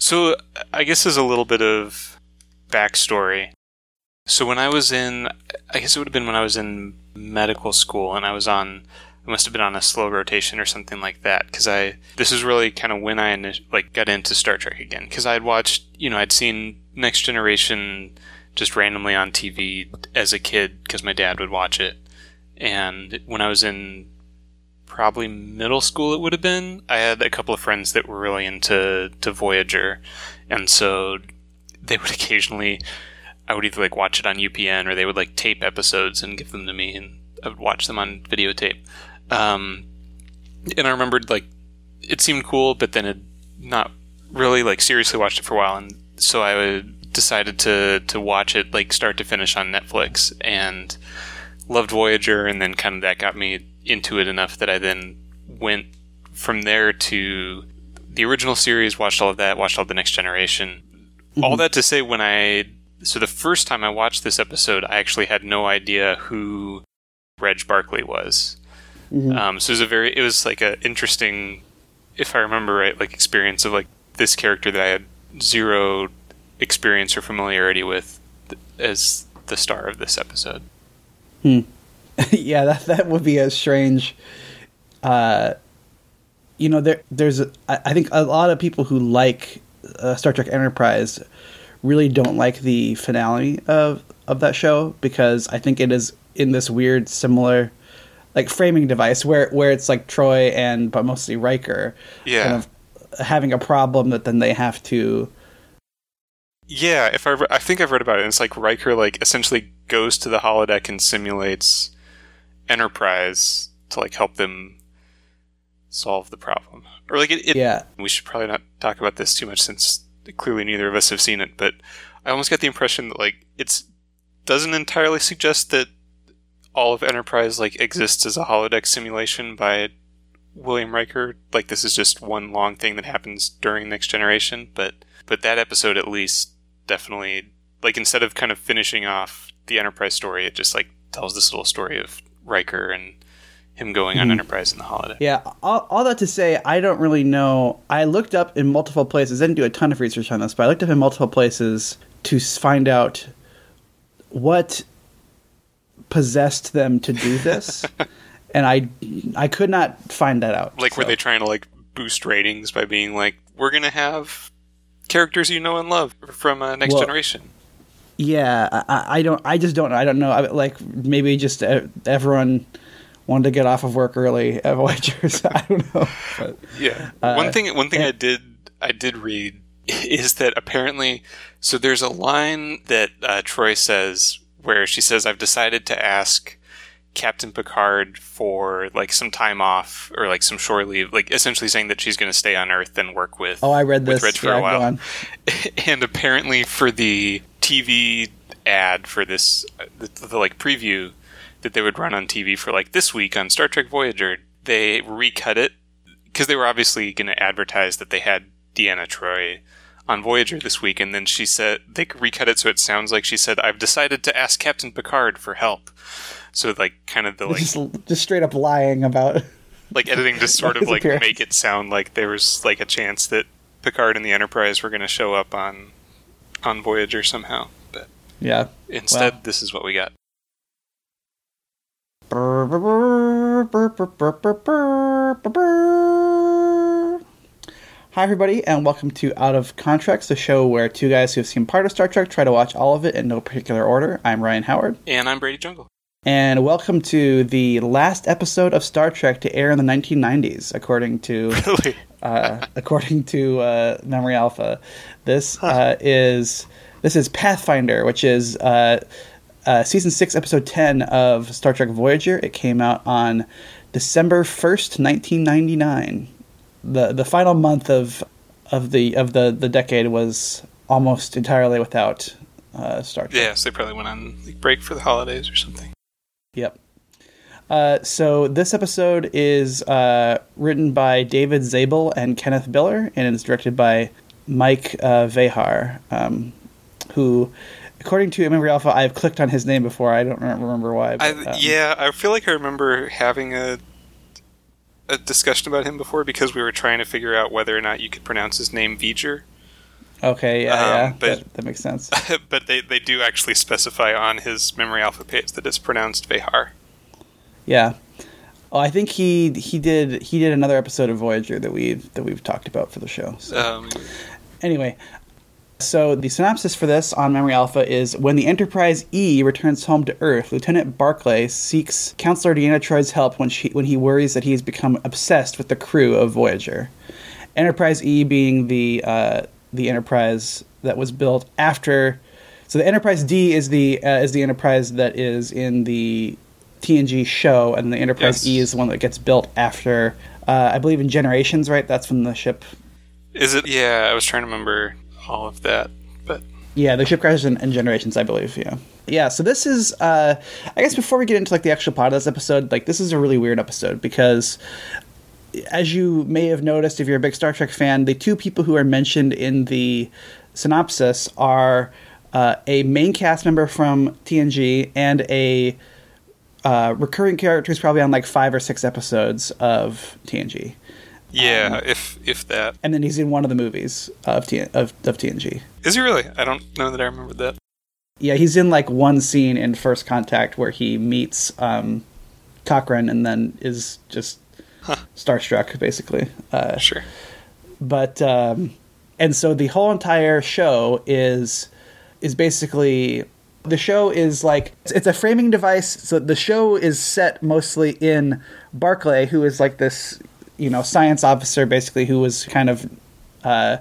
So I guess there's a little bit of backstory. So when I was in, I guess it would have been when I was in medical school, and I was on, I must have been on a slow rotation or something like that. Because I, this is really kind of when I like got into Star Trek again. Because I had watched, you know, I'd seen Next Generation just randomly on TV as a kid because my dad would watch it. And when I was in probably middle school, it would have been, I had a couple of friends that were really into to Voyager, and so they would occasionally, I would either like watch it on UPN or they would like tape episodes and give them to me, and I would watch them on videotape. Um, and I remembered like it seemed cool, but then it not really like seriously watched it for a while, and so I would decided to to watch it like start to finish on Netflix and loved Voyager and then kind of that got me into it enough that I then went from there to the original series, watched all of that, watched all the next generation. Mm-hmm. All that to say when I so the first time I watched this episode, I actually had no idea who Reg Barclay was. Mm-hmm. Um, so it was a very it was like a interesting if I remember right, like experience of like this character that I had zero experience or familiarity with as the star of this episode. Hmm. yeah, that that would be a strange. Uh, you know, there there's a, I think a lot of people who like uh, Star Trek Enterprise really don't like the finale of of that show because I think it is in this weird similar like framing device where where it's like Troi and but mostly Riker yeah. kind of having a problem that then they have to yeah, if I, re- I think I've read about it. it's like Riker like essentially goes to the holodeck and simulates Enterprise to like help them solve the problem. Or like it, it, yeah. We should probably not talk about this too much since clearly neither of us have seen it. But I almost get the impression that like it's doesn't entirely suggest that all of Enterprise like exists as a holodeck simulation by William Riker. Like this is just one long thing that happens during Next Generation. But but that episode at least definitely like instead of kind of finishing off the Enterprise story, it just like tells this little story of Riker and him going on mm-hmm. Enterprise in the holiday. Yeah, all, all, that to say, I don't really know. I looked up in multiple places. I didn't do a ton of research on this, but I looked up in multiple places to find out what possessed them to do this, and I I could not find that out. Like, so. were they trying to like boost ratings by being like, "We're gonna have characters you know and love from uh, Next well, Generation. Yeah, I, I, don't. I just don't know. I don't know. I, like maybe just uh, everyone wanted to get off of work early at Voyagers. I don't know. But, yeah. Uh, one thing. One thing and, I did. I did read is that apparently. So there's a line that uh, Troi says where she says, "I've decided to ask." Captain Picard for like some time off or like some shore leave, like essentially saying that she's going to stay on Earth and work with. Oh, I read this Reg for yeah, a while. and apparently, for the TV ad for this, the, the like preview that they would run on TV for like this week on Star Trek Voyager, they recut it because they were obviously going to advertise that they had Deanna Troi on Voyager this week, and then she said they could recut it so it sounds like she said, "I've decided to ask Captain Picard for help." So like kind of the like just, just straight up lying about like editing to sort of like appearance. make it sound like there was like a chance that Picard and the Enterprise were going to show up on on Voyager somehow. But yeah, instead well. this is what we got. Hi, everybody, and welcome to Out of Contracts, the show where two guys who have seen part of Star Trek try to watch all of it in no particular order. I'm Ryan Howard. And I'm Brady Jungle and welcome to the last episode of Star Trek to air in the 1990s, according to really? Uh, according to uh, Memory Alpha. This huh. uh, is this is Pathfinder, which is uh, uh, season six, episode 10 of Star Trek Voyager. It came out on December 1st, 1999. the The final month of of the of the the decade was almost entirely without uh, Star Trek. Yes, they probably went on break for the holidays or something. Yep. Uh, so this episode is uh, written by David Zabel and Kenneth Biller, and it's directed by Mike uh, Vejar, um, who, according to Memory Alpha, I've clicked on his name before. I don't remember why. But, I, um, yeah, I feel like I remember having a a discussion about him before because we were trying to figure out whether or not you could pronounce his name V'ger. Okay, yeah, Um, yeah, but- that, that makes sense. but they, they do actually specify on his memory alpha page that it's pronounced Vehar. Yeah. Oh, I think he he did he did another episode of Voyager that we that we've talked about for the show. So. Um, Anyway, so the synopsis for this on Memory Alpha is when the Enterprise E returns home to Earth, Lieutenant Barclay seeks Counselor Deanna Troi's help when she when he worries that he has become obsessed with the crew of Voyager. Enterprise E being the uh, the Enterprise that was built after. So the Enterprise D is the uh, is the Enterprise that is in the TNG show, and the Enterprise Yes. E is the one that gets built after. Uh, I believe in Generations, right? That's when the ship is it? Yeah, I was trying to remember all of that, but Yeah, the ship crashes in, in Generations, I believe. Yeah, yeah. So this is, uh, I guess, before we get into like the actual plot of this episode, like this is a really weird episode because, as you may have noticed, if you're a big Star Trek fan, the two people who are mentioned in the synopsis are uh, a main cast member from TNG and a uh, recurring character who's probably on like five or six episodes of TNG, yeah, Um, if if that and then he's in one of the movies of T- of, of TNG. is he really? I don't know that I remembered that. Yeah, he's in like one scene in First Contact where he meets um, Cochrane and then is just starstruck, basically. Uh, Sure. but um, and so the whole entire show is is basically the show is like it's, a framing device. So the show is set mostly in Barclay, who is like this you know science officer, basically who was kind of uh,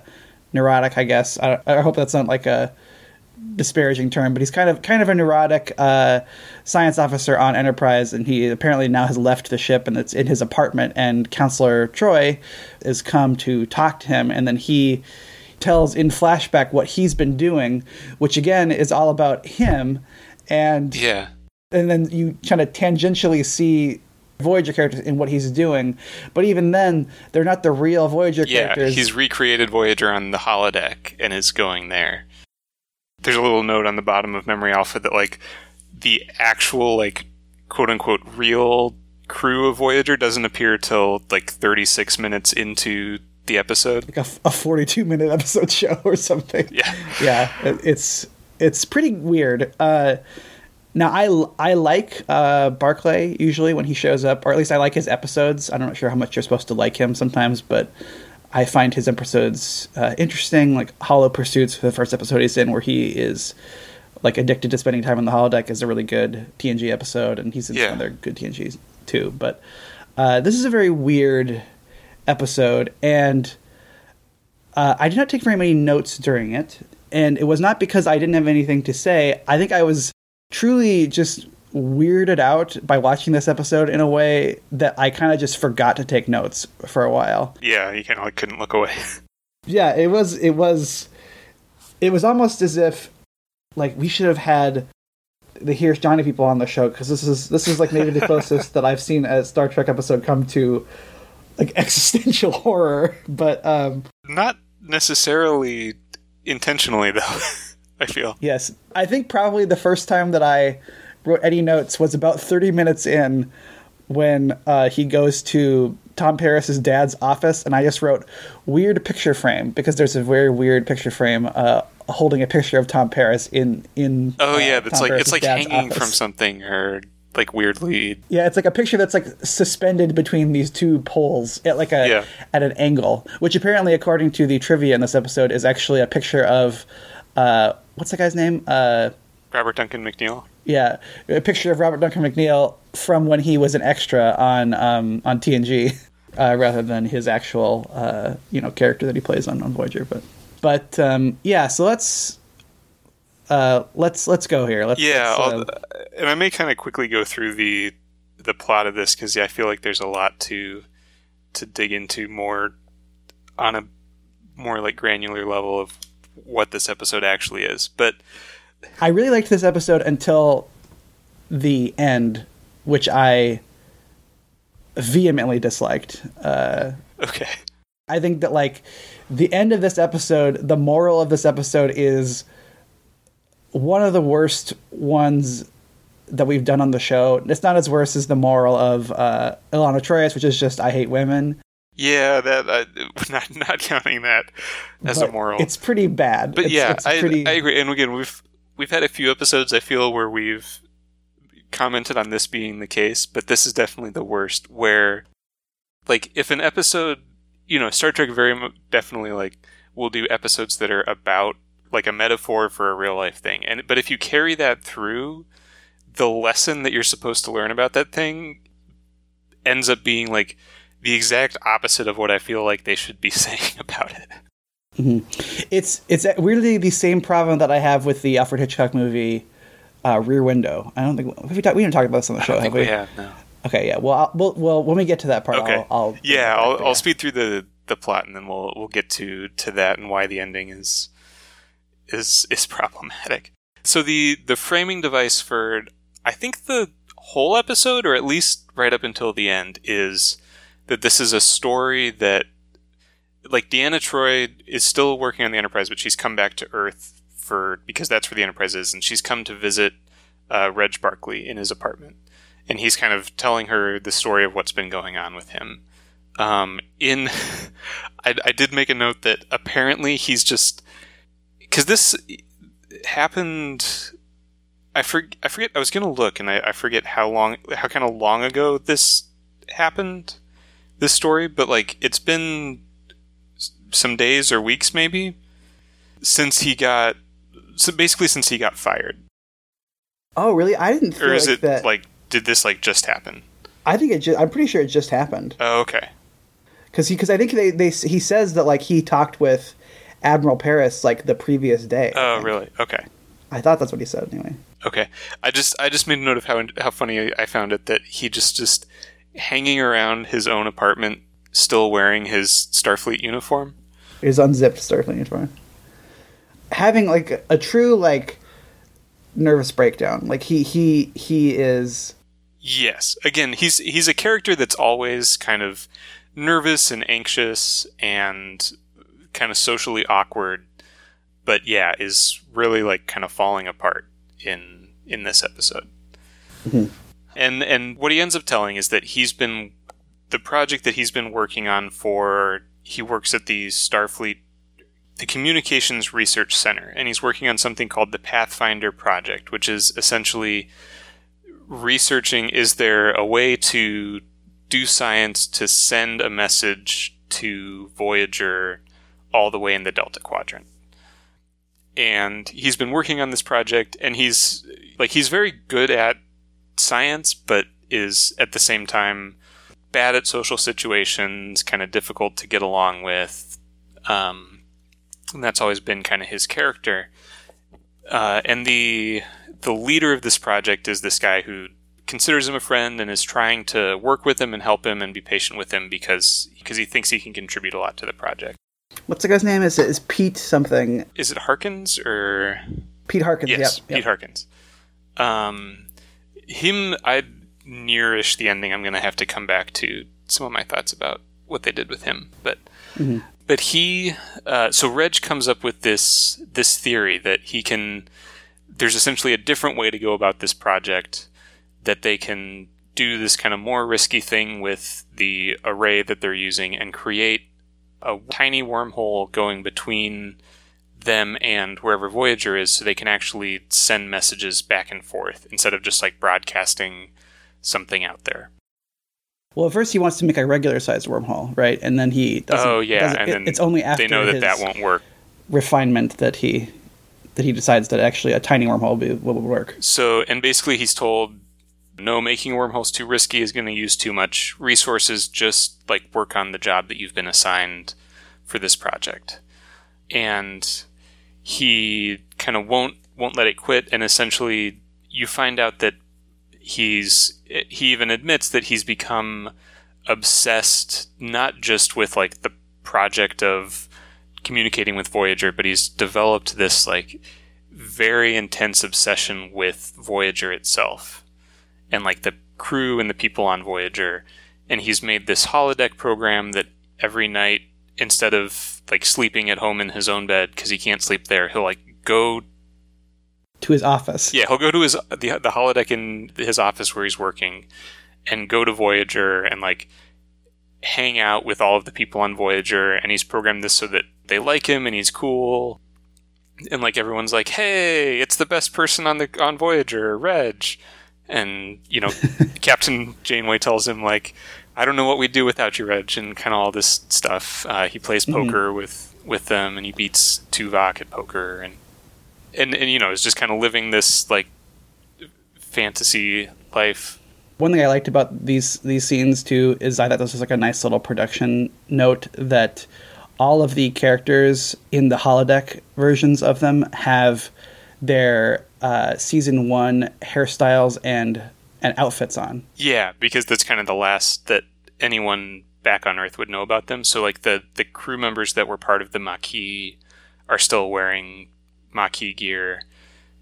neurotic, I guess. I, I hope that's not like a disparaging term, but he's kind of kind of a neurotic uh, science officer on Enterprise, and he apparently now has left the ship, and it's in his apartment. And Counselor Troi has come to talk to him, and then he tells in flashback what he's been doing, which again is all about him, and Yeah. and then you kind of tangentially see. Voyager characters in what he's doing, but even then, they're not the real Voyager Yeah, characters. he's recreated Voyager on the holodeck and is going there. There's a little note on the bottom of Memory Alpha that like the actual like quote unquote real crew of Voyager doesn't appear till like 36 minutes into the episode. like a, a 42 minute episode show or something. Yeah. yeah, it- it's it's pretty weird. Uh, now I I like uh, Barclay usually when he shows up, or at least I like his episodes. I'm not sure how much you're supposed to like him sometimes, but I find his episodes uh, interesting. Like Hollow Pursuits, the first episode he's in, where he is like addicted to spending time on the holodeck, is a really good TNG episode, and he's in Yeah. some other good TNGs too. But uh, this is a very weird episode, and uh, I did not take very many notes during it, and it was not because I didn't have anything to say. I think I was truly just weirded out by watching this episode in a way that I kind of just forgot to take notes for a while. Yeah, you kind of like couldn't look away. Yeah, it was it was it was almost as if like we should have had the Here's Johnny people on the show because this is this is like maybe the closest that I've seen a Star Trek episode come to like existential horror. But um Not necessarily intentionally though. I feel. Yes, I think probably the first time that I wrote any notes was about 30 minutes in when uh, he goes to Tom Paris's dad's office, and I just wrote "weird picture frame" because there's a very weird picture frame uh, holding a picture of Tom Paris in in. Oh uh, yeah, Tom like Paris's it's like hanging office. from something or like weirdly. Yeah, it's like a picture that's like suspended between these two poles at like a Yeah. at an angle, which apparently, according to the trivia in this episode, is actually a picture of uh, what's the guy's name? Uh, Robert Duncan McNeil. Yeah, a picture of Robert Duncan McNeil from when he was an extra on um, on TNG, uh, rather than his actual uh, you know character that he plays on, on Voyager. But but um, yeah, so let's uh, let's let's go here. Let's, Yeah, let's, uh, and I may kind of quickly go through the the plot of this because yeah, I feel like there's a lot to to dig into more on a more like granular level of what this episode actually is. But I really liked this episode until the end, which I vehemently disliked. Uh, okay, I think that like the end of this episode, the moral of this episode is one of the worst ones that we've done on the show. It's not as worse as the moral of uh, Elaan of Troyius, which is just I hate women. Yeah, that uh, not not counting that as But a moral. It's pretty bad. but It's- yeah, it's I, pretty. I agree. And again, we've we've had a few episodes. I feel where we've commented on this being the case, but this is definitely the worst. Where, like, if an episode, you know, Star Trek very definitely like will do episodes that are about like a metaphor for a real life thing, and but if you carry that through, the lesson that you're supposed to learn about that thing ends up being like the exact opposite of what I feel like they should be saying about it. It's it's weirdly the same problem that I have with the Alfred Hitchcock movie uh, Rear Window. I don't think we, talked, we didn't talk about this on the I show, have think we have no. Okay, yeah. Well, I'll, well, well, when we get to that part, Okay. I'll, I'll yeah, I'll. I'll speed through the the plot and then we'll we'll get to to that and why the ending is is is problematic. So the the framing device for I think the whole episode or at least right up until the end is that this is a story that like Deanna Troi is still working on the Enterprise, but she's come back to Earth for because that's where the Enterprise is, and she's come to visit uh, Reg Barclay in his apartment, and he's kind of telling her the story of what's been going on with him. Um, in, I, I did make a note that apparently he's just because this happened. I forget. I forget. I was gonna look, and I, I forget how long, how kind of long ago this happened. This story, but like it's been some days or weeks, maybe, since he got. So basically, since he got fired, Oh, really? I didn't feel or is like it that. like did this like just happen? I think it. Ju- I'm pretty sure it just happened Oh, okay. because he because I think they, they he says that like he talked with Admiral Paris like the previous day. Oh, really? Okay. I thought that's what he said anyway. Okay. I just I just made a note of how how funny I found it that he just just hanging around his own apartment, still wearing his Starfleet uniform. His unzipped Starfleet uniform. Having like a true like nervous breakdown. Like he he he is Yes. Again, he's he's a character that's always kind of nervous and anxious and kind of socially awkward, but yeah, is really like kind of falling apart in in this episode. Mm-hmm. And and what he ends up telling is that he's been the project that he's been working on for he works at the Starfleet the Communications Research Center and he's working on something called the Pathfinder project, which is essentially researching is there a way to do science to send a message to Voyager all the way in the Delta Quadrant. And he's been working on this project and he's like he's very good at science but is at the same time bad at social situations, kind of difficult to get along with. Um, and that's always been kind of his character. Uh, and the the leader of this project is this guy who considers him a friend and is trying to work with him and help him and be patient with him because because he thinks he can contribute a lot to the project. What's the guy's name? Is is Pete something? Is it Harkins or Pete Harkins. yes, Yep, Pete. Harkins? Um, him, I nearish the ending. I'm gonna have to come back to some of my thoughts about what they did with him, but but he uh, so Reg comes up with this this theory that he can there's essentially a different way to go about this project that they can do this kind of more risky thing with the array that they're using and create a tiny wormhole going between them and wherever Voyager is so they can actually send messages back and forth instead of just like broadcasting something out there. Well, at first he wants to make a regular sized wormhole, right? And then he doesn't. oh yeah, doesn't- and it- then it's only after they know that that won't work. refinement that he that he decides that actually a tiny wormhole will, be, will work. So, and basically, he's told, no, making wormholes too risky is going to use too much resources. Just like work on the job that you've been assigned for this project. And he kind of won't won't let it quit. And essentially, you find out that he's he even admits that he's become obsessed not just with like the project of communicating with Voyager, but he's developed this like very intense obsession with Voyager itself and like the crew and the people on Voyager. And he's made this holodeck program that every night, instead of like sleeping at home in his own bed because he can't sleep there, he'll like go. To his office. Yeah, he'll go to his the the holodeck in his office where he's working, and go to Voyager and like hang out with all of the people on Voyager, and he's programmed this so that they like him and he's cool. And like everyone's like, "Hey, it's the best person on the on Voyager, Reg." And you know, Captain Janeway tells him like, "I don't know what we'd do without you, Reg," and kind of all this stuff. Uh, he plays poker with with them, and he beats Tuvok at poker, and and and you know, is just kind of living this like fantasy life. One thing I liked about these these scenes too is I thought this was like a nice little production note that all of the characters in the holodeck versions of them have their uh, season one hairstyles and and outfits on. Yeah, because that's kind of the last that anyone back on Earth would know about them. So like the the crew members that were part of the Maquis are still wearing Maquis gear.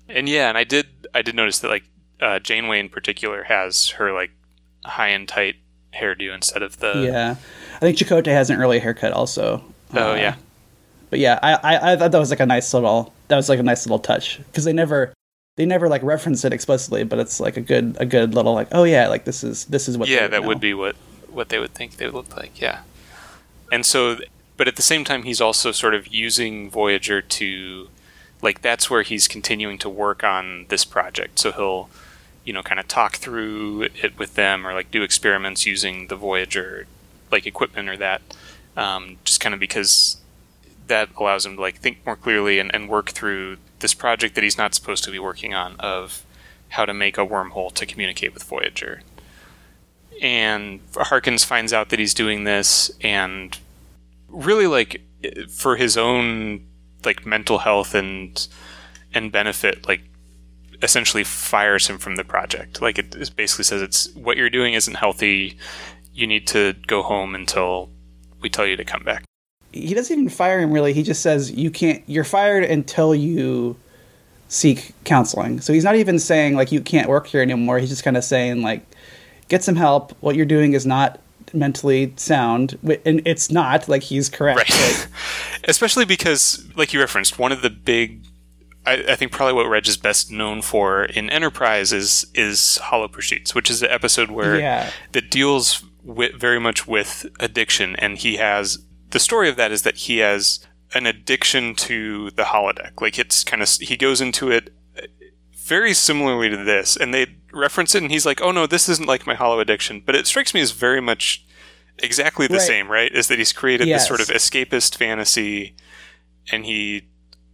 And yeah, and I did I did notice that like uh, Janeway in particular has her like high and tight hairdo instead of the Yeah, I think Chakotay has an early haircut also. Oh Uh, yeah. but yeah, I, I I thought that was like a nice little that was like a nice little touch because they never they never like reference it explicitly, but it's like a good a good little like oh yeah like this is this is what yeah, that know. would be what what they would think they would look like. Yeah, and so, but at the same time, he's also sort of using Voyager to, like, that's where he's continuing to work on this project. So he'll, you know, kind of talk through it with them, or like do experiments using the Voyager, like equipment or that, um, just kind of because that allows him to like think more clearly and, and work through this project that he's not supposed to be working on of how to make a wormhole to communicate with Voyager. And Harkins finds out that he's doing this and really like for his own like mental health and and benefit like essentially fires him from the project. Like it it basically says it's what you're doing isn't healthy. You need to go home until we tell you to come back he doesn't even fire him really. He just says you can't. You're fired until you seek counseling. So he's not even saying like you can't work here anymore. He's just kind of saying like get some help. What you're doing is not mentally sound, and it's not. Like he's correct. right Like, especially because like you referenced one of the big I, I think probably what Reg is best known for in Enterprise is is Hollow Pursuits, which is an episode where Yeah. that deals with, very much with addiction, and he has the story of that is that he has an addiction to the holodeck. Like it's kind of he goes into it very similarly to this, and they reference it, and he's like, "Oh no, this isn't like my hollow addiction," but it strikes me as very much exactly the Right. same. Right? Is that he's created Yes. this sort of escapist fantasy, and he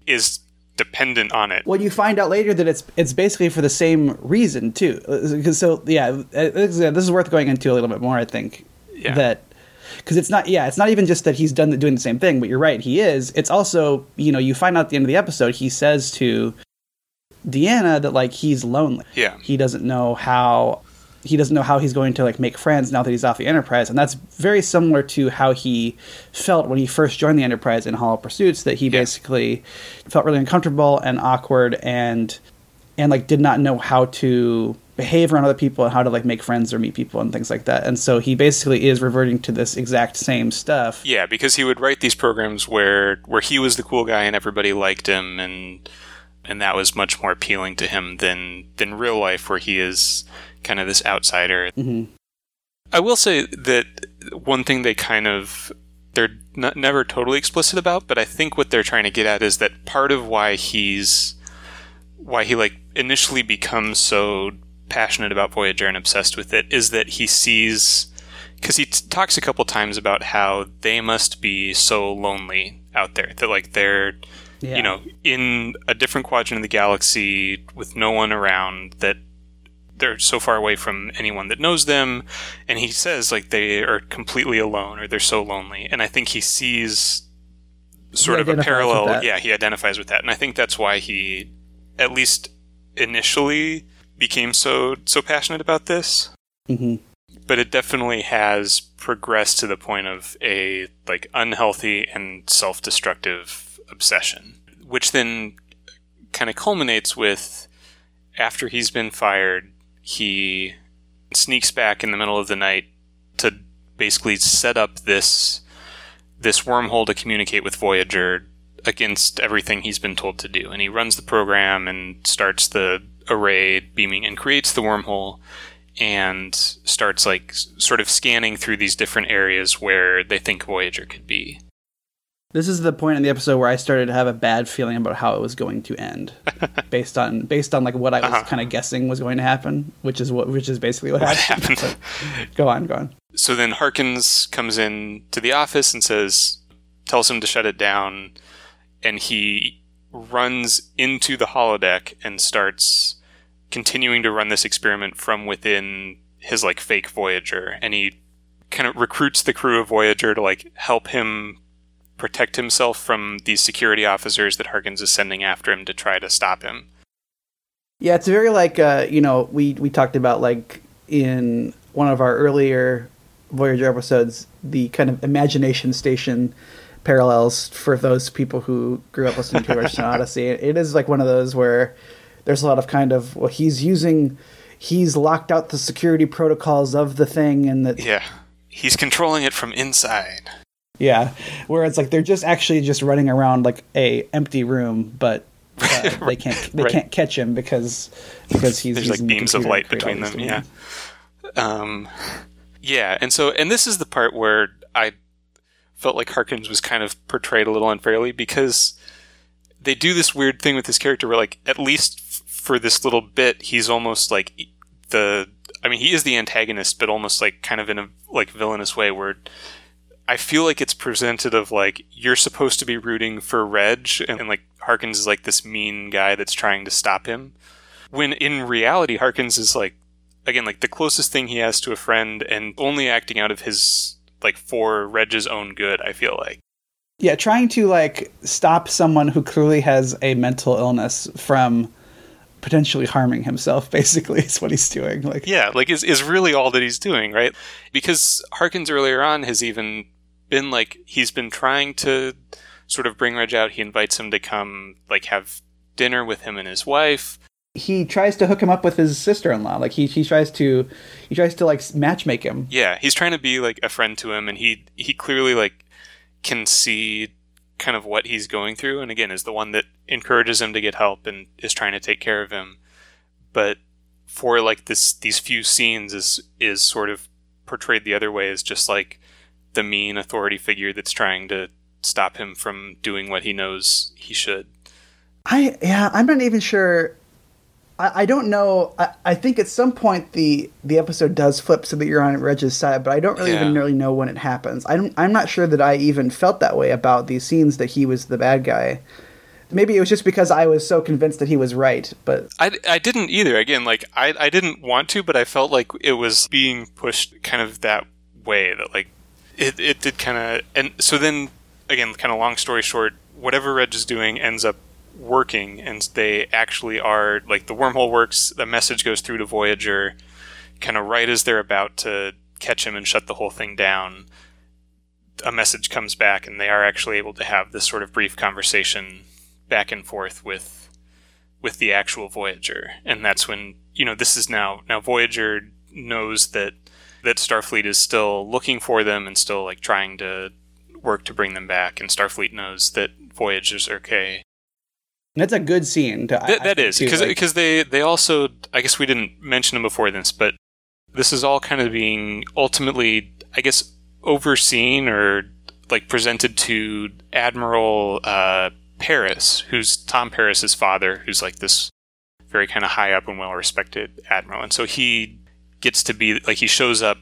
is dependent on it. well, you find out later that it's it's basically for the same reason too. Uh, So yeah, uh, this is this is worth going into a little bit more. I think Yeah. that because it's not yeah it's not even just that he's done doing the same thing but you're right he is it's also you know you find out at the end of the episode he says to deanna that like he's lonely Yeah. he doesn't know how he doesn't know how he's going to like make friends now that he's off the enterprise and that's very similar to how he felt when he first joined the enterprise in hollow pursuits that he Yeah. basically felt really uncomfortable and awkward and and like did not know how to behave around other people and how to like make friends or meet people and things like that and so he basically is reverting to this exact same stuff Yeah, because he would write these programs where where he was the cool guy and everybody liked him and and that was much more appealing to him than than real life where he is kind of this outsider. Mhm. I will say that one thing they kind of they're not, never totally explicit about, but I think what they're trying to get at is that part of why he's why he like initially becomes so passionate about Voyager and obsessed with it is that he sees because he t- talks a couple times about how they must be so lonely out there that like they're Yeah. you know in a different quadrant of the galaxy with no one around that they're so far away from anyone that knows them and he says like they are completely alone or they're so lonely and i think he sees sort He of a parallel yeah he identifies with that and i think that's why he at least initially became so so passionate about this Mhm. but it definitely has progressed to the point of a like unhealthy and self-destructive obsession which then kind of culminates with after he's been fired he sneaks back in the middle of the night to basically set up this this wormhole to communicate with Voyager against everything he's been told to do and he runs the program and starts the array beaming and creates the wormhole and starts like sort of scanning through these different areas where they think Voyager could be. This is the point in the episode where I started to have a bad feeling about how it was going to end, based on based on like what I was Uh-huh. kind of guessing was going to happen, which is what which is basically what, What happened. happened? go on, go on. so then Harkins comes in to the office and says, tells him to shut it down, and he runs into the holodeck and starts continuing to run this experiment from within his like fake Voyager, and he kind of recruits the crew of Voyager to like help him protect himself from these security officers that Harkins is sending after him to try to stop him. Yeah, it's very like uh, you know we we talked about like in one of our earlier Voyager episodes the kind of imagination station parallels for those people who grew up listening to Russian Odyssey. It is like one of those where there's a lot of kind of well he's using he's locked out the security protocols of the thing and that Yeah. He's controlling it from inside. yeah where it's like they're just actually just running around like a empty room but uh, they can't they Right. can't catch him because because he's There's like using the beams of light to create all between them, yeah. Um, yeah, and so and this is the part where I felt like Harkins was kind of portrayed a little unfairly because they do this weird thing with this character where like at least f- for this little bit he's almost like the I mean he is the antagonist but almost like kind of in a like villainous way where I feel like it's presented of like you're supposed to be rooting for Reg and, and like Harkins is like this mean guy that's trying to stop him. When in reality Harkins is like again like the closest thing he has to a friend and only acting out of his like for Reg's own good I feel like. Yeah, trying to like stop someone who clearly has a mental illness from potentially harming himself basically is what he's doing. Like. Yeah like is, is really all that he's doing right? Because Harkins earlier on has even been like he's been trying to sort of bring Reg out. He invites him to come like have dinner with him and his wife he tries to hook him up with his sister-in-law. Like he he tries to he tries to like matchmake him. yeah he's trying to be like a friend to him and he he clearly like can see kind of what he's going through and again is the one that encourages him to get help and is trying to take care of him but for like this these few scenes is is sort of portrayed the other way as just like the mean authority figure that's trying to stop him from doing what he knows he should I yeah, I'm not even sure. I, I don't know. I, I think at some point the the episode does flip so that you're on Reg's side, but I don't really even really know when it happens. I don't. I'm not sure that I even felt that way about these scenes that he was the bad guy. Maybe it was just because I was so convinced that he was right, but I, I didn't either. Again, like I, I didn't want to, but I felt like it was being pushed kind of that way that like it, it did kind of and so then again, kind of long story short, whatever Reg is doing ends up working, and they actually are like the wormhole works. The message goes through to Voyager, kind of right as they're about to catch him and shut the whole thing down. A message comes back, and they are actually able to have this sort of brief conversation back and forth with with the actual Voyager, and that's when you know this is now now Voyager knows that that Starfleet is still looking for them and still like trying to work to bring them back, and Starfleet knows that Voyager's okay. That's a good scene. To, that I is because because they they also I guess we didn't mention them before this, but this is all kind of being ultimately I guess overseen or like presented to Admiral uh, Paris, who's Tom Paris's father, who's like this very kind of high up and well respected admiral, and so he gets to be like he shows up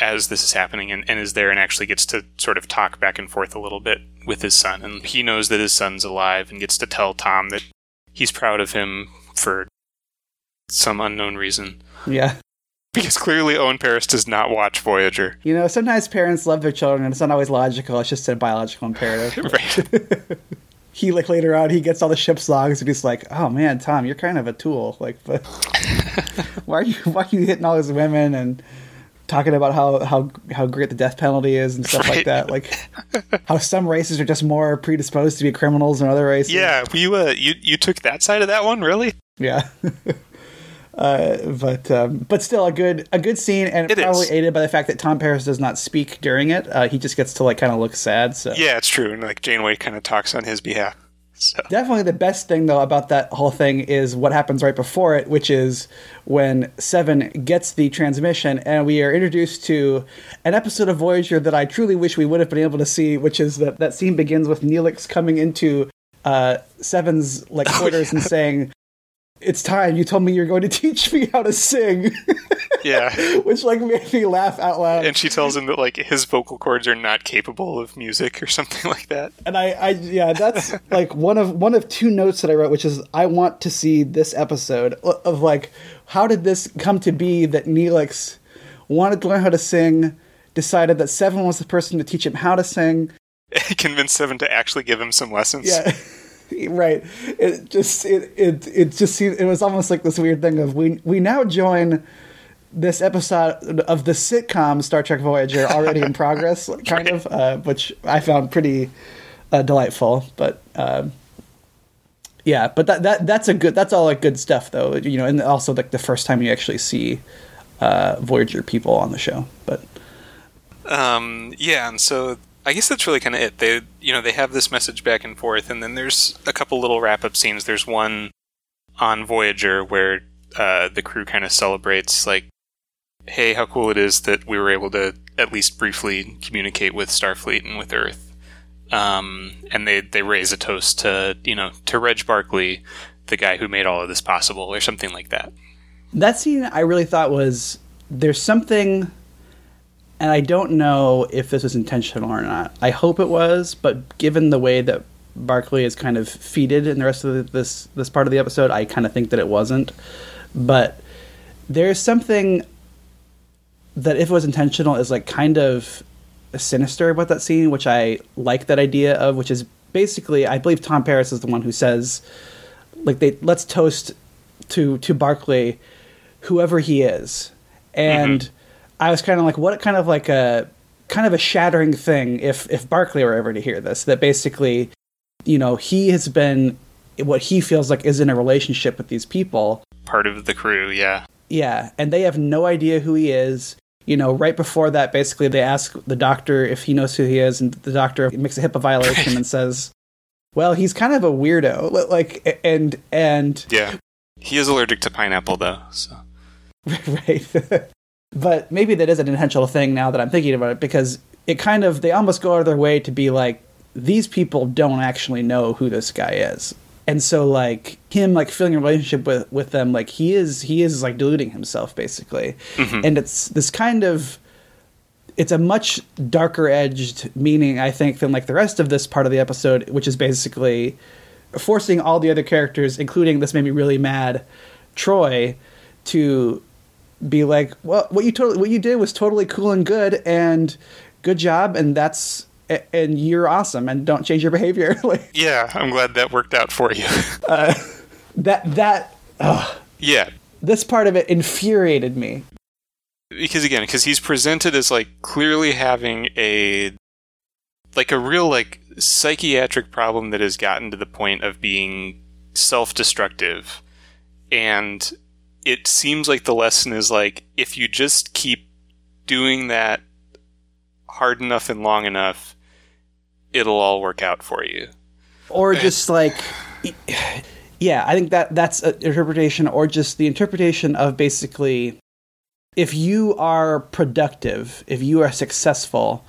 as this is happening and, and is there and actually gets to sort of talk back and forth a little bit with his son and he knows that his son's alive and gets to tell Tom that he's proud of him for some unknown reason. yeah. Because clearly Owen Paris does not watch Voyager. You know, sometimes parents love their children, and it's not always logical. It's just a biological imperative. right. he like later on he gets all the ship's logs and he's like, "Oh man, Tom, you're kind of a tool. Like, but why are you why are you hitting all these women and talking about how how how great the death penalty is and stuff like that? Like how some races are just more predisposed to be criminals than other races. Yeah, you uh, you you took that side of that one, really? yeah. Uh, but um, but still a good a good scene and It probably is. aided by the fact that Tom Paris does not speak during it. Uh, he just gets to like kind of look sad. So Yeah, it's true. And like Janeway kind of talks on his behalf. So. Definitely the best thing though about that whole thing is what happens right before it, which is when Seven gets the transmission and we are introduced to an episode of Voyager that I truly wish we would have been able to see, which is that that scene begins with Neelix coming into uh, Seven's like quarters oh, yeah. and saying, "It's time. You told me you're going to teach me how to sing." Yeah, which like made me laugh out loud. And she tells him that like his vocal cords are not capable of music or something like that. And I, I yeah, that's like one of one of two notes that I wrote, which is I want to see this episode of like how did this come to be that Neelix wanted to learn how to sing, decided that Seven was the person to teach him how to sing, convinced Seven to actually give him some lessons. Yeah. right. It just it it it just seemed it was almost like this weird thing of we we now join this episode of the sitcom Star Trek Voyager already in progress, kind of, uh, which I found pretty uh, delightful. But uh, yeah, but that that that's a good that's all like good stuff though, you know, and also like the first time you actually see uh, Voyager people on the show. But um, yeah, and so I guess that's really kind of it. They, you know, they have this message back and forth, and then there's a couple little wrap up scenes. There's one on Voyager where uh, the crew kind of celebrates, like, hey, how cool it is that we were able to at least briefly communicate with Starfleet and with Earth. Um, and they, they raise a toast to, you know, to Reg Barclay, the guy who made all of this possible, or something like that. That scene I really thought was there's something and I don't know if this was intentional or not. I hope it was, but given the way that Barclay is kind of feeded in the rest of the, this this part of the episode, I kind of think that it wasn't. But there's something that, if it was intentional, is like kind of sinister about that scene, which I like that idea of, which is basically, I believe Tom Paris is the one who says, like, they let's toast to to Barclay, whoever he is, and. Mm-hmm I was kind of like, what kind of like a kind of a shattering thing if if Barclay were ever to hear this. That basically, you know, he has been what he feels like is in a relationship with these people. Part of the crew, yeah. Yeah, and they have no idea who he is. You know, right before that, basically, they ask the doctor if he knows who he is, and the doctor makes a HIPAA violation and says, "Well, he's kind of a weirdo." Like, and and yeah, he is allergic to pineapple, though. So right. But maybe that is an intentional thing now that I'm thinking about it because it kind of they almost go out of their way to be like these people don't actually know who this guy is. And so like him like feeling a relationship with with them like he is he is like deluding himself basically. Mm-hmm. And it's this kind of it's a much darker edged meaning I think than like the rest of this part of the episode which is basically forcing all the other characters including this made me really mad Troi, to be like, well, what you totally what you did was totally cool and good, and good job, and that's and you're awesome, and don't change your behavior. like, yeah, I'm glad that worked out for you. uh, that that yeah, this part of it infuriated me because again, because he's presented as like clearly having a like a real like psychiatric problem that has gotten to the point of being self-destructive and it seems like the lesson is like if you just keep doing that hard enough and long enough, it'll all work out for you. Or just like yeah, I think that that's an interpretation or just the interpretation of basically if you are productive, if you are successful,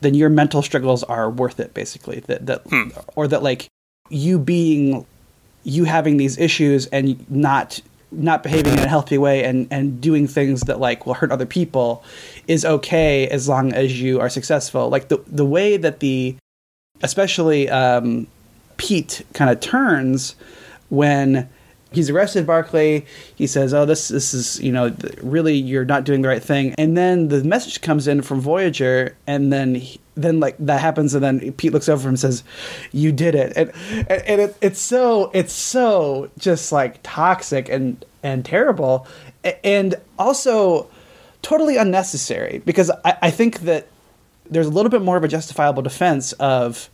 then your mental struggles are worth it basically. That that hmm. or that like you being you having these issues and not not behaving in a healthy way and and doing things that like will hurt other people is okay as long as you are successful like the the way that the especially um, Pete kind of turns when he's arrested Barclay. He says, "Oh, this this is you know really you're not doing the right thing." And then the message comes in from Voyager, and then he, then like that happens, and then Pete looks over and says, "You did it," and and it, it's so it's so just like toxic and and terrible, and also totally unnecessary because I, I think that there's a little bit more of a justifiable defense of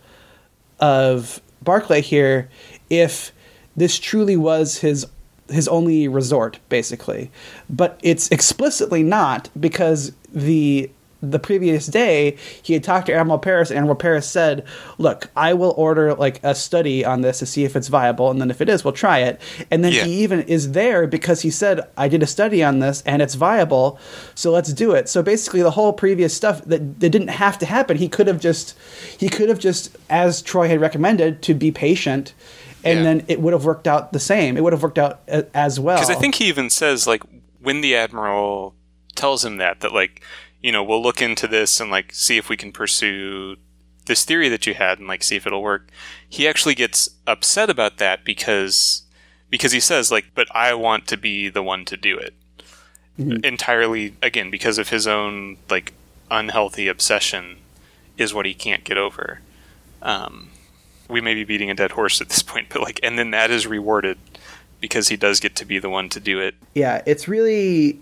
of Barclay here if this truly was his his only resort basically. But it's explicitly not because the the previous day he had talked to Admiral Paris, and Admiral Paris said, "Look, I will order like a study on this to see if it's viable, and then if it is, we'll try it." And then Yeah. he even is there because he said, "I did a study on this, and it's viable, so let's do it." So basically, the whole previous stuff that, that didn't have to happen, he could have just he could have just, as Troi had recommended, to be patient. And Yeah. then it would have worked out the same. It would have worked out a- as well. Because I think he even says like when the admiral tells him that that like you know we'll look into this and like see if we can pursue this theory that you had and like see if it'll work. He actually gets upset about that because because he says like but I want to be the one to do it entirely again because of his own like unhealthy obsession is what he can't get over. Um, we may be beating a dead horse at this point, but like, and then that is rewarded because he does get to be the one to do it. yeah, it's really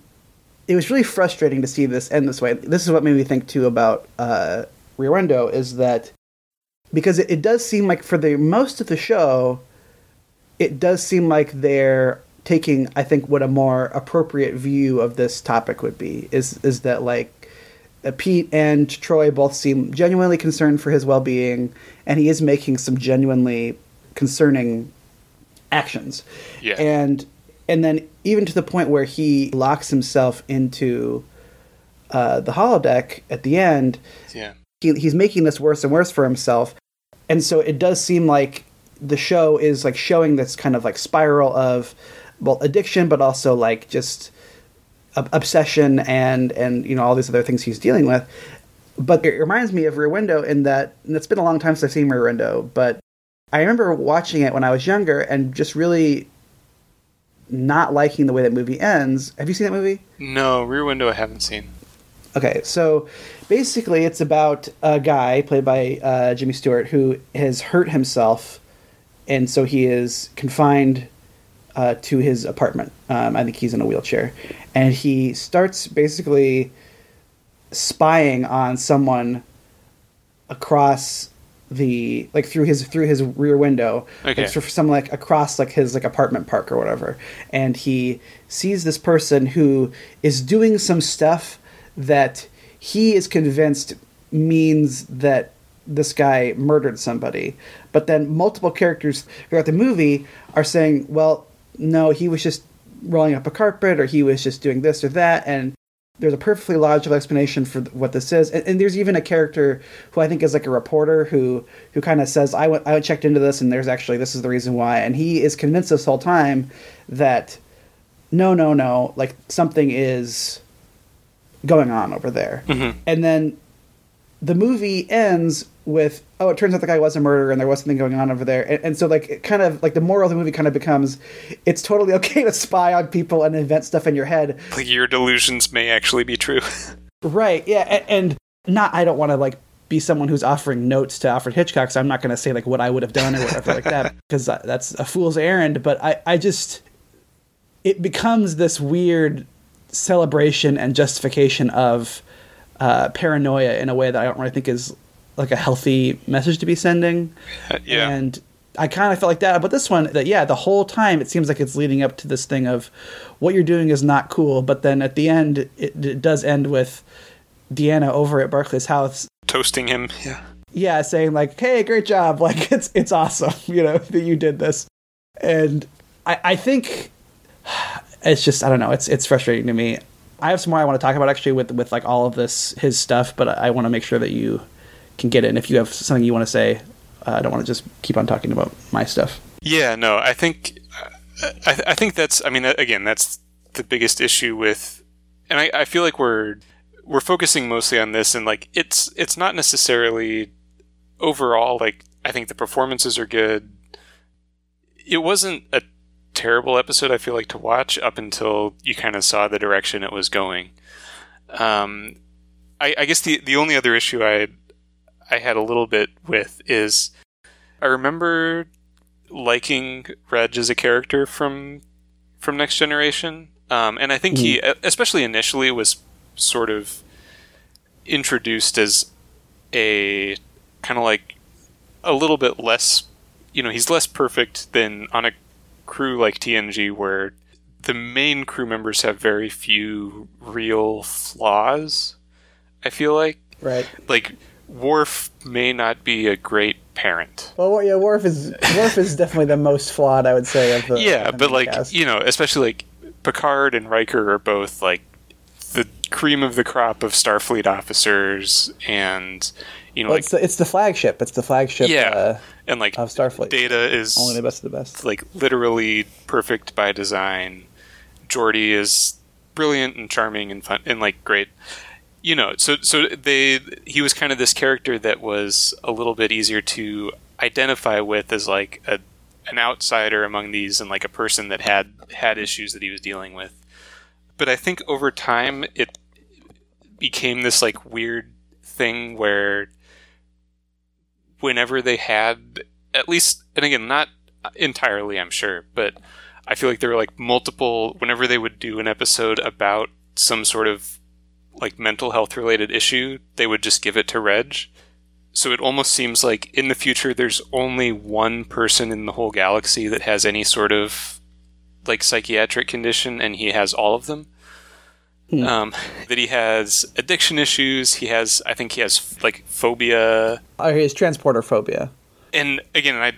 it was really frustrating to see this end this way. This is what made me think too about uh, Rear Window is that because it, it does seem like for the most of the show, it does seem like they're taking I think what a more appropriate view of this topic would be is is that like uh, Pete and Troi both seem genuinely concerned for his well being, and he is making some genuinely concerning actions. Yeah. And and then even to the point where he locks himself into uh, the holodeck at the end, Yeah. he, he's making this worse and worse for himself. And so it does seem like the show is like showing this kind of like spiral of well addiction, but also like just ob- obsession and and you know all these other things he's dealing with. But it reminds me of Rear Window in that and it's been a long time since I've seen Rear Window, but I remember watching it when I was younger and just really not liking the way that movie ends. Have you seen that movie? No, Rear Window I haven't seen. Okay, so basically, it's about a guy played by uh, Jimmy Stewart who has hurt himself, and so he is confined uh, to his apartment. Um, I think he's in a wheelchair, and he starts basically spying on someone across the like through his through his rear window Okay. like, for some like across like his like apartment park or whatever. And he sees this person who is doing some stuff that he is convinced means that this guy murdered somebody. But then multiple characters throughout the movie are saying well no he was just rolling up a carpet or he was just doing this or that. And there's a perfectly logical explanation for what this is. And, and there's even a character who i think is like a reporter who who kind of says I went i checked into this and there's actually this is the reason why. And he is convinced this whole time that no no no like something is going on over there. Mm-hmm. And then the movie ends with oh it turns out the guy was a murderer and there was something going on over there and, and so like it kind of like the moral of the movie kind of becomes it's totally okay to spy on people and invent stuff in your head Like your delusions may actually be true. Right. Yeah. a- And not, I don't want to like be someone who's offering notes to Alfred Hitchcock. So I'm not going to say like what I would have done or whatever like that because that's a fool's errand. But I, I just, it becomes this weird celebration and justification of uh, paranoia in a way that I don't really think is like a healthy message to be sending. Uh, yeah. And I kind of felt like that. But this one, that yeah, the whole time it seems like it's leading up to this thing of what you're doing is not cool. But then at the end, it, it does end with Deanna over at Barclay's house. Toasting him. Yeah. Yeah, saying like, "Hey, great job! Like it's it's awesome, you know, that you did this." And I, I think it's just I don't know. It's it's frustrating to me. I have some more I want to talk about actually with with like all of this his stuff, but I, want to make sure that you can get in. If you have something you want to say, uh, I don't want to just keep on talking about my stuff. Yeah, no, I think I, I think that's I mean again that's the biggest issue with and I, I feel like we're we're focusing mostly on this and like it's it's not necessarily overall like I think the performances are good. It wasn't a terrible episode I feel like to watch up until you kind of saw the direction it was going. Um, I, I guess the the only other issue I I had a little bit with is I remember liking Reg as a character from from Next Generation, um, and I think he, especially initially, was sort of introduced as a kind of like a little bit less. You know, he's less perfect than on a crew like TNG, where the main crew members have very few real flaws. I feel like Right. like Worf may not be a great parent. Well, yeah, Worf is Worf is definitely the most flawed, I would say, of the yeah, the but like cast. you know, especially like Picard and Riker are both like the cream of the crop of Starfleet officers, and you know, Well, like it's the, it's the flagship. It's the flagship. yeah, Uh, and like of Starfleet. Data is only the best of the best. like literally perfect by design. Geordi is brilliant and charming and fun and like great. You know, so so they he was kind of this character that was a little bit easier to identify with as like a an outsider among these and like a person that had had issues that he was dealing with. But I think over time it became this like weird thing where whenever they had at least and again not entirely i'm sure but i feel like there were like multiple whenever they would do an episode about some sort of like mental health related issue they would just give it to reg so it almost seems like in the future there's only one person in the whole galaxy that has any sort of like psychiatric condition and he has all of them Hmm. um, that he has addiction issues he has i think he has like phobia Oh, his transporter phobia. and again, I,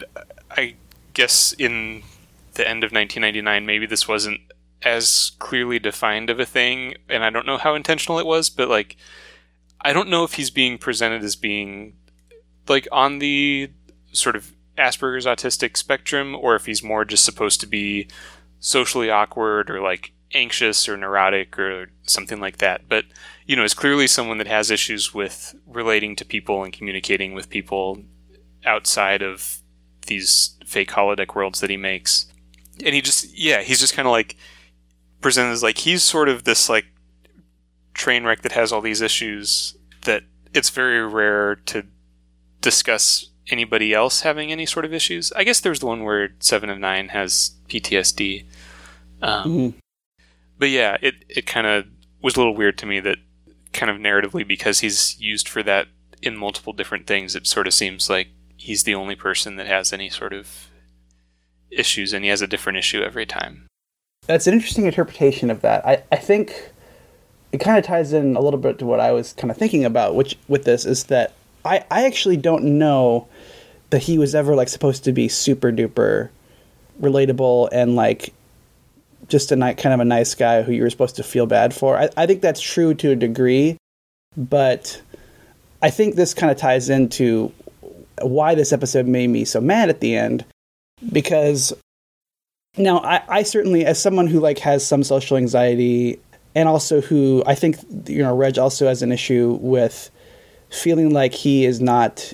I guess in the end of 1999, maybe this wasn't as clearly defined of a thing, and I don't know how intentional it was, but like, I don't know if he's being presented as being like on the sort of Asperger's autistic spectrum, or if he's more just supposed to be socially awkward or like anxious or neurotic or something like that. But you know, is clearly someone that has issues with relating to people and communicating with people outside of these fake holodeck worlds that he makes. And he just yeah, he's just kind of like presented as like he's sort of this like train wreck that has all these issues that it's very rare to discuss anybody else having any sort of issues. I guess there's the one where Seven of Nine has PTSD. Um, Mhm. But yeah, it it kind of was a little weird to me that kind of narratively because he's used for that in multiple different things. It sort of seems like he's the only person that has any sort of issues, and he has a different issue every time. That's an interesting interpretation of that. I, I think it kind of ties in a little bit to what I was kind of thinking about, which with this is that I, I actually don't know that he was ever like supposed to be super duper relatable and like just a ni- kind of a nice guy who you were supposed to feel bad for. I, I think that's true to a degree, but I think this kind of ties into why this episode made me so mad at the end because now I, I certainly as someone who like has some social anxiety and also who i think you know reg also has an issue with feeling like he is not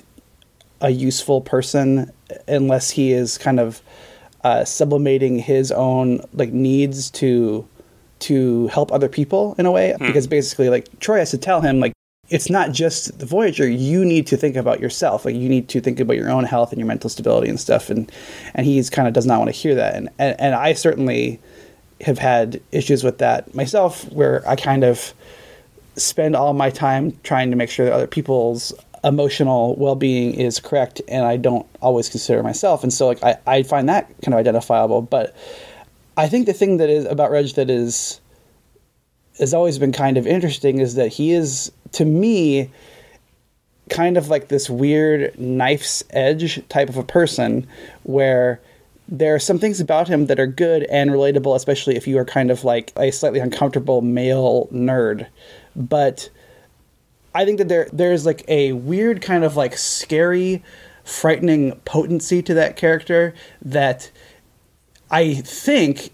a useful person unless he is kind of uh, sublimating his own like needs to to help other people in a way. Because basically like Troi has to tell him like it's not just the voyager. You need to think about yourself. Like you need to think about your own health and your mental stability and stuff. And and he's kind of does not want to hear that. And and, and i certainly have had issues with that myself where i kind of spend all my time trying to make sure that other people's emotional well-being is correct and i don't always consider myself. And so like i, I find that kind of identifiable. But i think the thing that is about reg that is has always been kind of interesting is that he is to me kind of like this weird knife's edge type of a person where there are some things about him that are good and relatable especially if you are kind of like a slightly uncomfortable male nerd. But i think that there there's like a weird kind of like scary frightening potency to that character that i think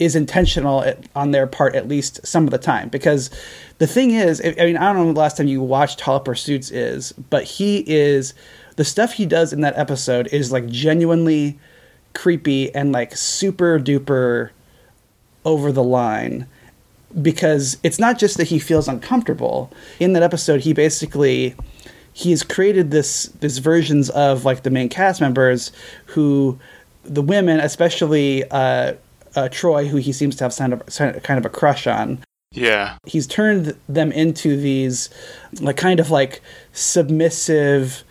is intentional at, on their part at least some of the time. Because the thing is I, mean i don't know the last time you watched Hollow Pursuits is but he is the stuff he does in that episode is like genuinely creepy and like super duper over the line. Because it's not just that he feels uncomfortable. In that episode he basically he has created this this versions of like the main cast members who the women especially uh, uh, Troi who he seems to have kind of, kind of a crush on. Yeah, he's turned them into these like kind of like submissive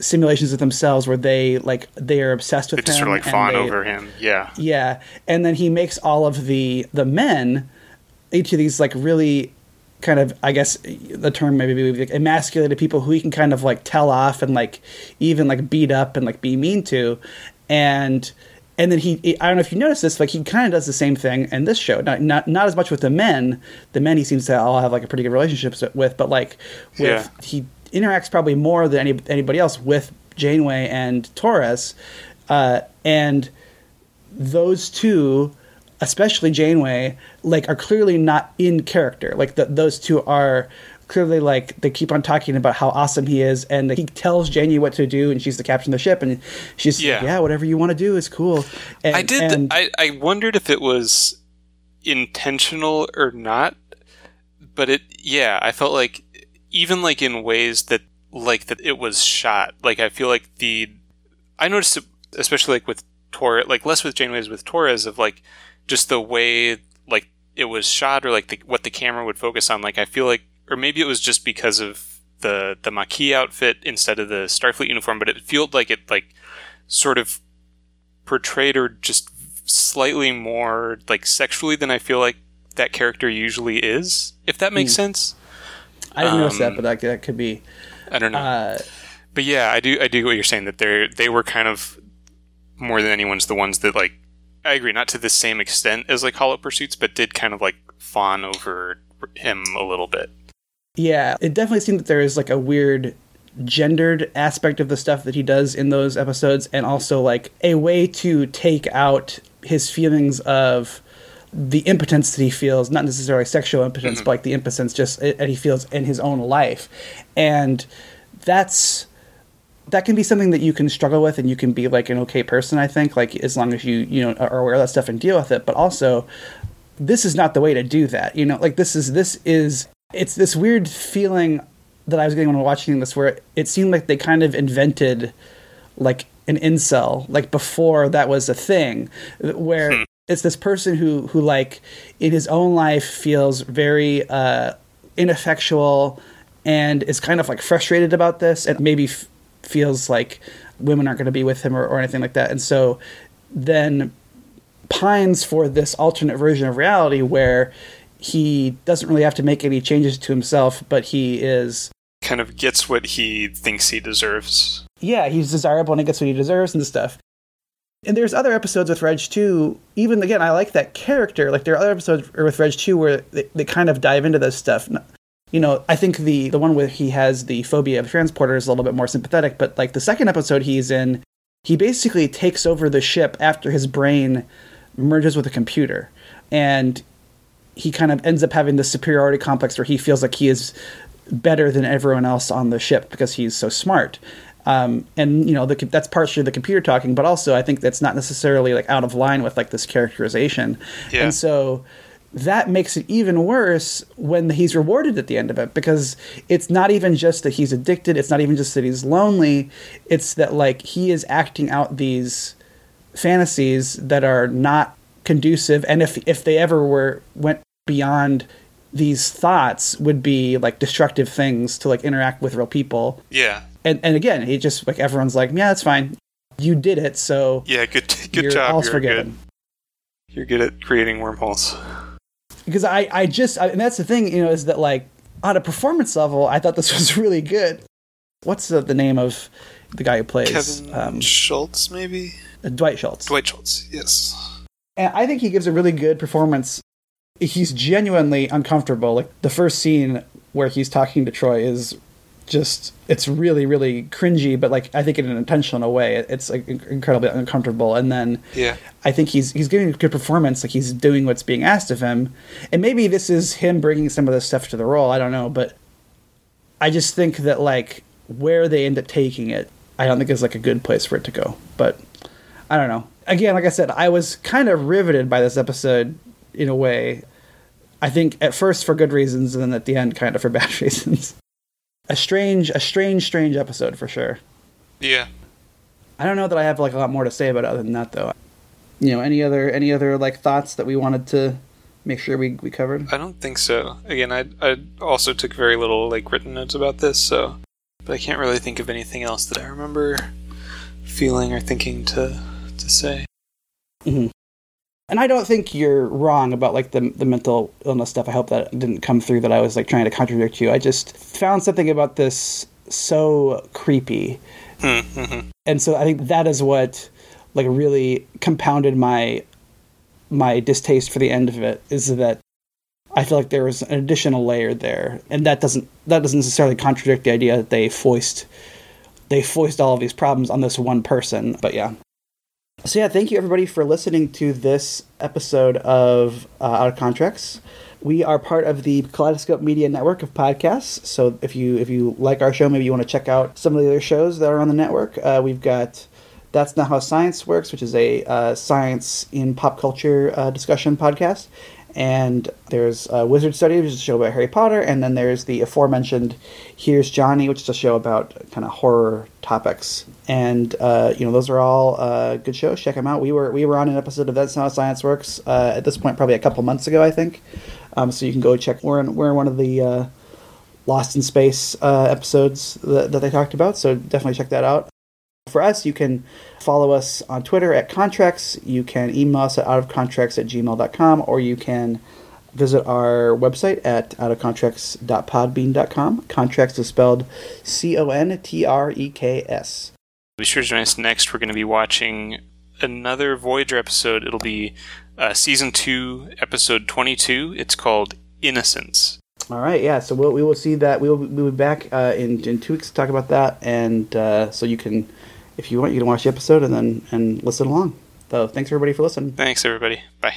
simulations of themselves where they like they are obsessed with they him sort of like fawn they- over him. Yeah, yeah, and then he makes all of the the men into these like really kind of I guess the term maybe be like emasculated people who he can kind of like tell off and like even like beat up and like be mean to, and and then he I don't know if you noticed this like he kind of does the same thing in this show. Not not not as much with the men. The men he seems to all have like a pretty good relationship with but like with Yeah. he interacts probably more than any, anybody else with Janeway and Torres. Uh, and those two especially Janeway like are clearly not in character. Like the, those two are clearly like they keep on talking about how awesome he is and he tells Janeway what to do and she's the captain of the ship and she's Yeah. like yeah whatever you want to do is cool and, I did. and- I I wondered if it was intentional or not, but it. Yeah, I felt like even like in ways that like that it was shot. Like I feel like the I noticed it, especially like with Torres, like less with Janeway as with Torres of like just the way like it was shot or like the, what the camera would focus on. Like I feel like, or maybe it was just because of the the Maquis outfit instead of the Starfleet uniform, but it felt like it like sort of portrayed her just slightly more like sexually than I feel like that character usually is. If that makes sense, I didn't notice that um, but that, that could be I don't know. uh, but yeah, I do. I do what you're saying that they they were kind of more than anyone's the ones that like. I agree, not to the same extent as like Hollow Pursuits, but did kind of like fawn over him a little bit. Yeah, it definitely seemed that there is like a weird gendered aspect of the stuff that he does in those episodes, and also like a way to take out his feelings of the impotence that he feels, not necessarily sexual impotence, but mm-hmm. like the impotence just eh, that he feels in his own life, and that's that can be something that you can struggle with and you can be like an okay person i think like as long as you you know are aware of that stuff and deal with it. But also this is not the way to do that you know? Like this is this is it's this weird feeling that i was getting when watching this where it seemed like they kind of invented like an incel like before that was a thing where it's this person who who like in his own life feels very uh ineffectual and is kind of like frustrated about this and maybe f- feels like women aren't going to be with him or, or anything like that. And so then pines for this alternate version of reality where he doesn't really have to make any changes to himself but he is Kind of gets what he thinks he deserves. yeah, he's desirable and he gets what he deserves and stuff. And there's other episodes with Reg too. Even again, I like that character. Like there are other episodes with Reg too where they, they kind of dive into this stuff. You know, I think the the one where he has the phobia of transporters is a little bit more sympathetic. But like the second episode he's in, he basically takes over the ship after his brain merges with a computer, and he kind of ends up having this superiority complex where he feels like he is better than everyone else on the ship because he's so smart. Um, and you know the, that's partially the computer talking, but also I think that's not necessarily like out of line with like this characterization. Yeah. And so that makes it even worse when he's rewarded at the end of it because it's not even just that he's addicted. It's not even just that he's lonely. It's that like he is acting out these fantasies that are not conducive and if if they ever were went beyond these thoughts would be like destructive things to like interact with real people Yeah, and and again he just like everyone's like yeah that's fine you did it so yeah. Good, good job. all's You're forgiven good. You're good at creating wormholes. because i i just I, and that's the thing you know is that like on a performance level i thought this was really good what's the, the name of the guy who plays Kevin um, Schultz, maybe dwight schultz Dwight Schultz. Yes. And I think he gives a really good performance. He's genuinely uncomfortable. Like the first scene where he's talking to Troi is just it's really really cringy, but like I think in an intentional way, it's like incredibly uncomfortable. And then Yeah. I think he's he's giving a good performance. Like he's doing what's being asked of him, and maybe this is him bringing some of this stuff to the role. I don't know, but I just think that like where they end up taking it, I don't think is like a good place for it to go. But I don't know. Again, like I said, I was kind of riveted by this episode in a way. I think at first for good reasons, and then at the end, kind of for bad reasons. A strange, a strange, strange episode for sure. Yeah. I don't know that I have like a lot more to say about it other than that, though. You know, any other any other like thoughts that we wanted to make sure we we covered? I don't think so. Again, I I also took very little like written notes about this, so but I can't really think of anything else that I remember feeling or thinking to to say. Mm-hmm. And I don't think you're wrong about like the the mental illness stuff. I hope that didn't come through that I was like trying to contradict you. I just found something about this so creepy, Mm-hmm. and so I think that is what like really compounded my my distaste for the end of it. Is that I feel like there was an additional layer there, and that doesn't that doesn't necessarily contradict the idea that they foist they foist all of these problems on this one person. But yeah. So yeah, thank you everybody for listening to this episode of uh, Out of Contreks. We are part of the Kaleidoscope Media network of podcasts. So if you if you like our show, maybe you want to check out some of the other shows that are on the network. Uh, we've got That's Not How Science Works, which is a uh, science in pop culture uh, discussion podcast. And there's uh, Wizard Study, which is a show about Harry Potter. And then there's the aforementioned Here's Johnny, which is a show about kind of horror topics. And uh, you know those are all uh, good shows. Check them out. We were we were on an episode of That's How Science Works uh, at this point, probably a couple months ago, I think. Um, so you can go check. We're in we're in one of the uh, Lost in Space uh, episodes that, that they talked about. So definitely check that out. For us, you can follow us on Twitter at Contreks. You can email us at outofcontreks at gmail.com, or you can visit our website at outofcontreks.podbean.com. Contreks is spelled C O N T R E K S. Be sure to join us next. We're going to be watching another Voyager episode. It'll be uh, season two, episode 22. It's called Innocence. All right, yeah. So we'll, we will see that. We will we'll be back uh, in in two weeks to talk about that, and uh, so you can, if you want, you can watch the episode and then and listen along. So thanks everybody for listening. Thanks, everybody. Bye.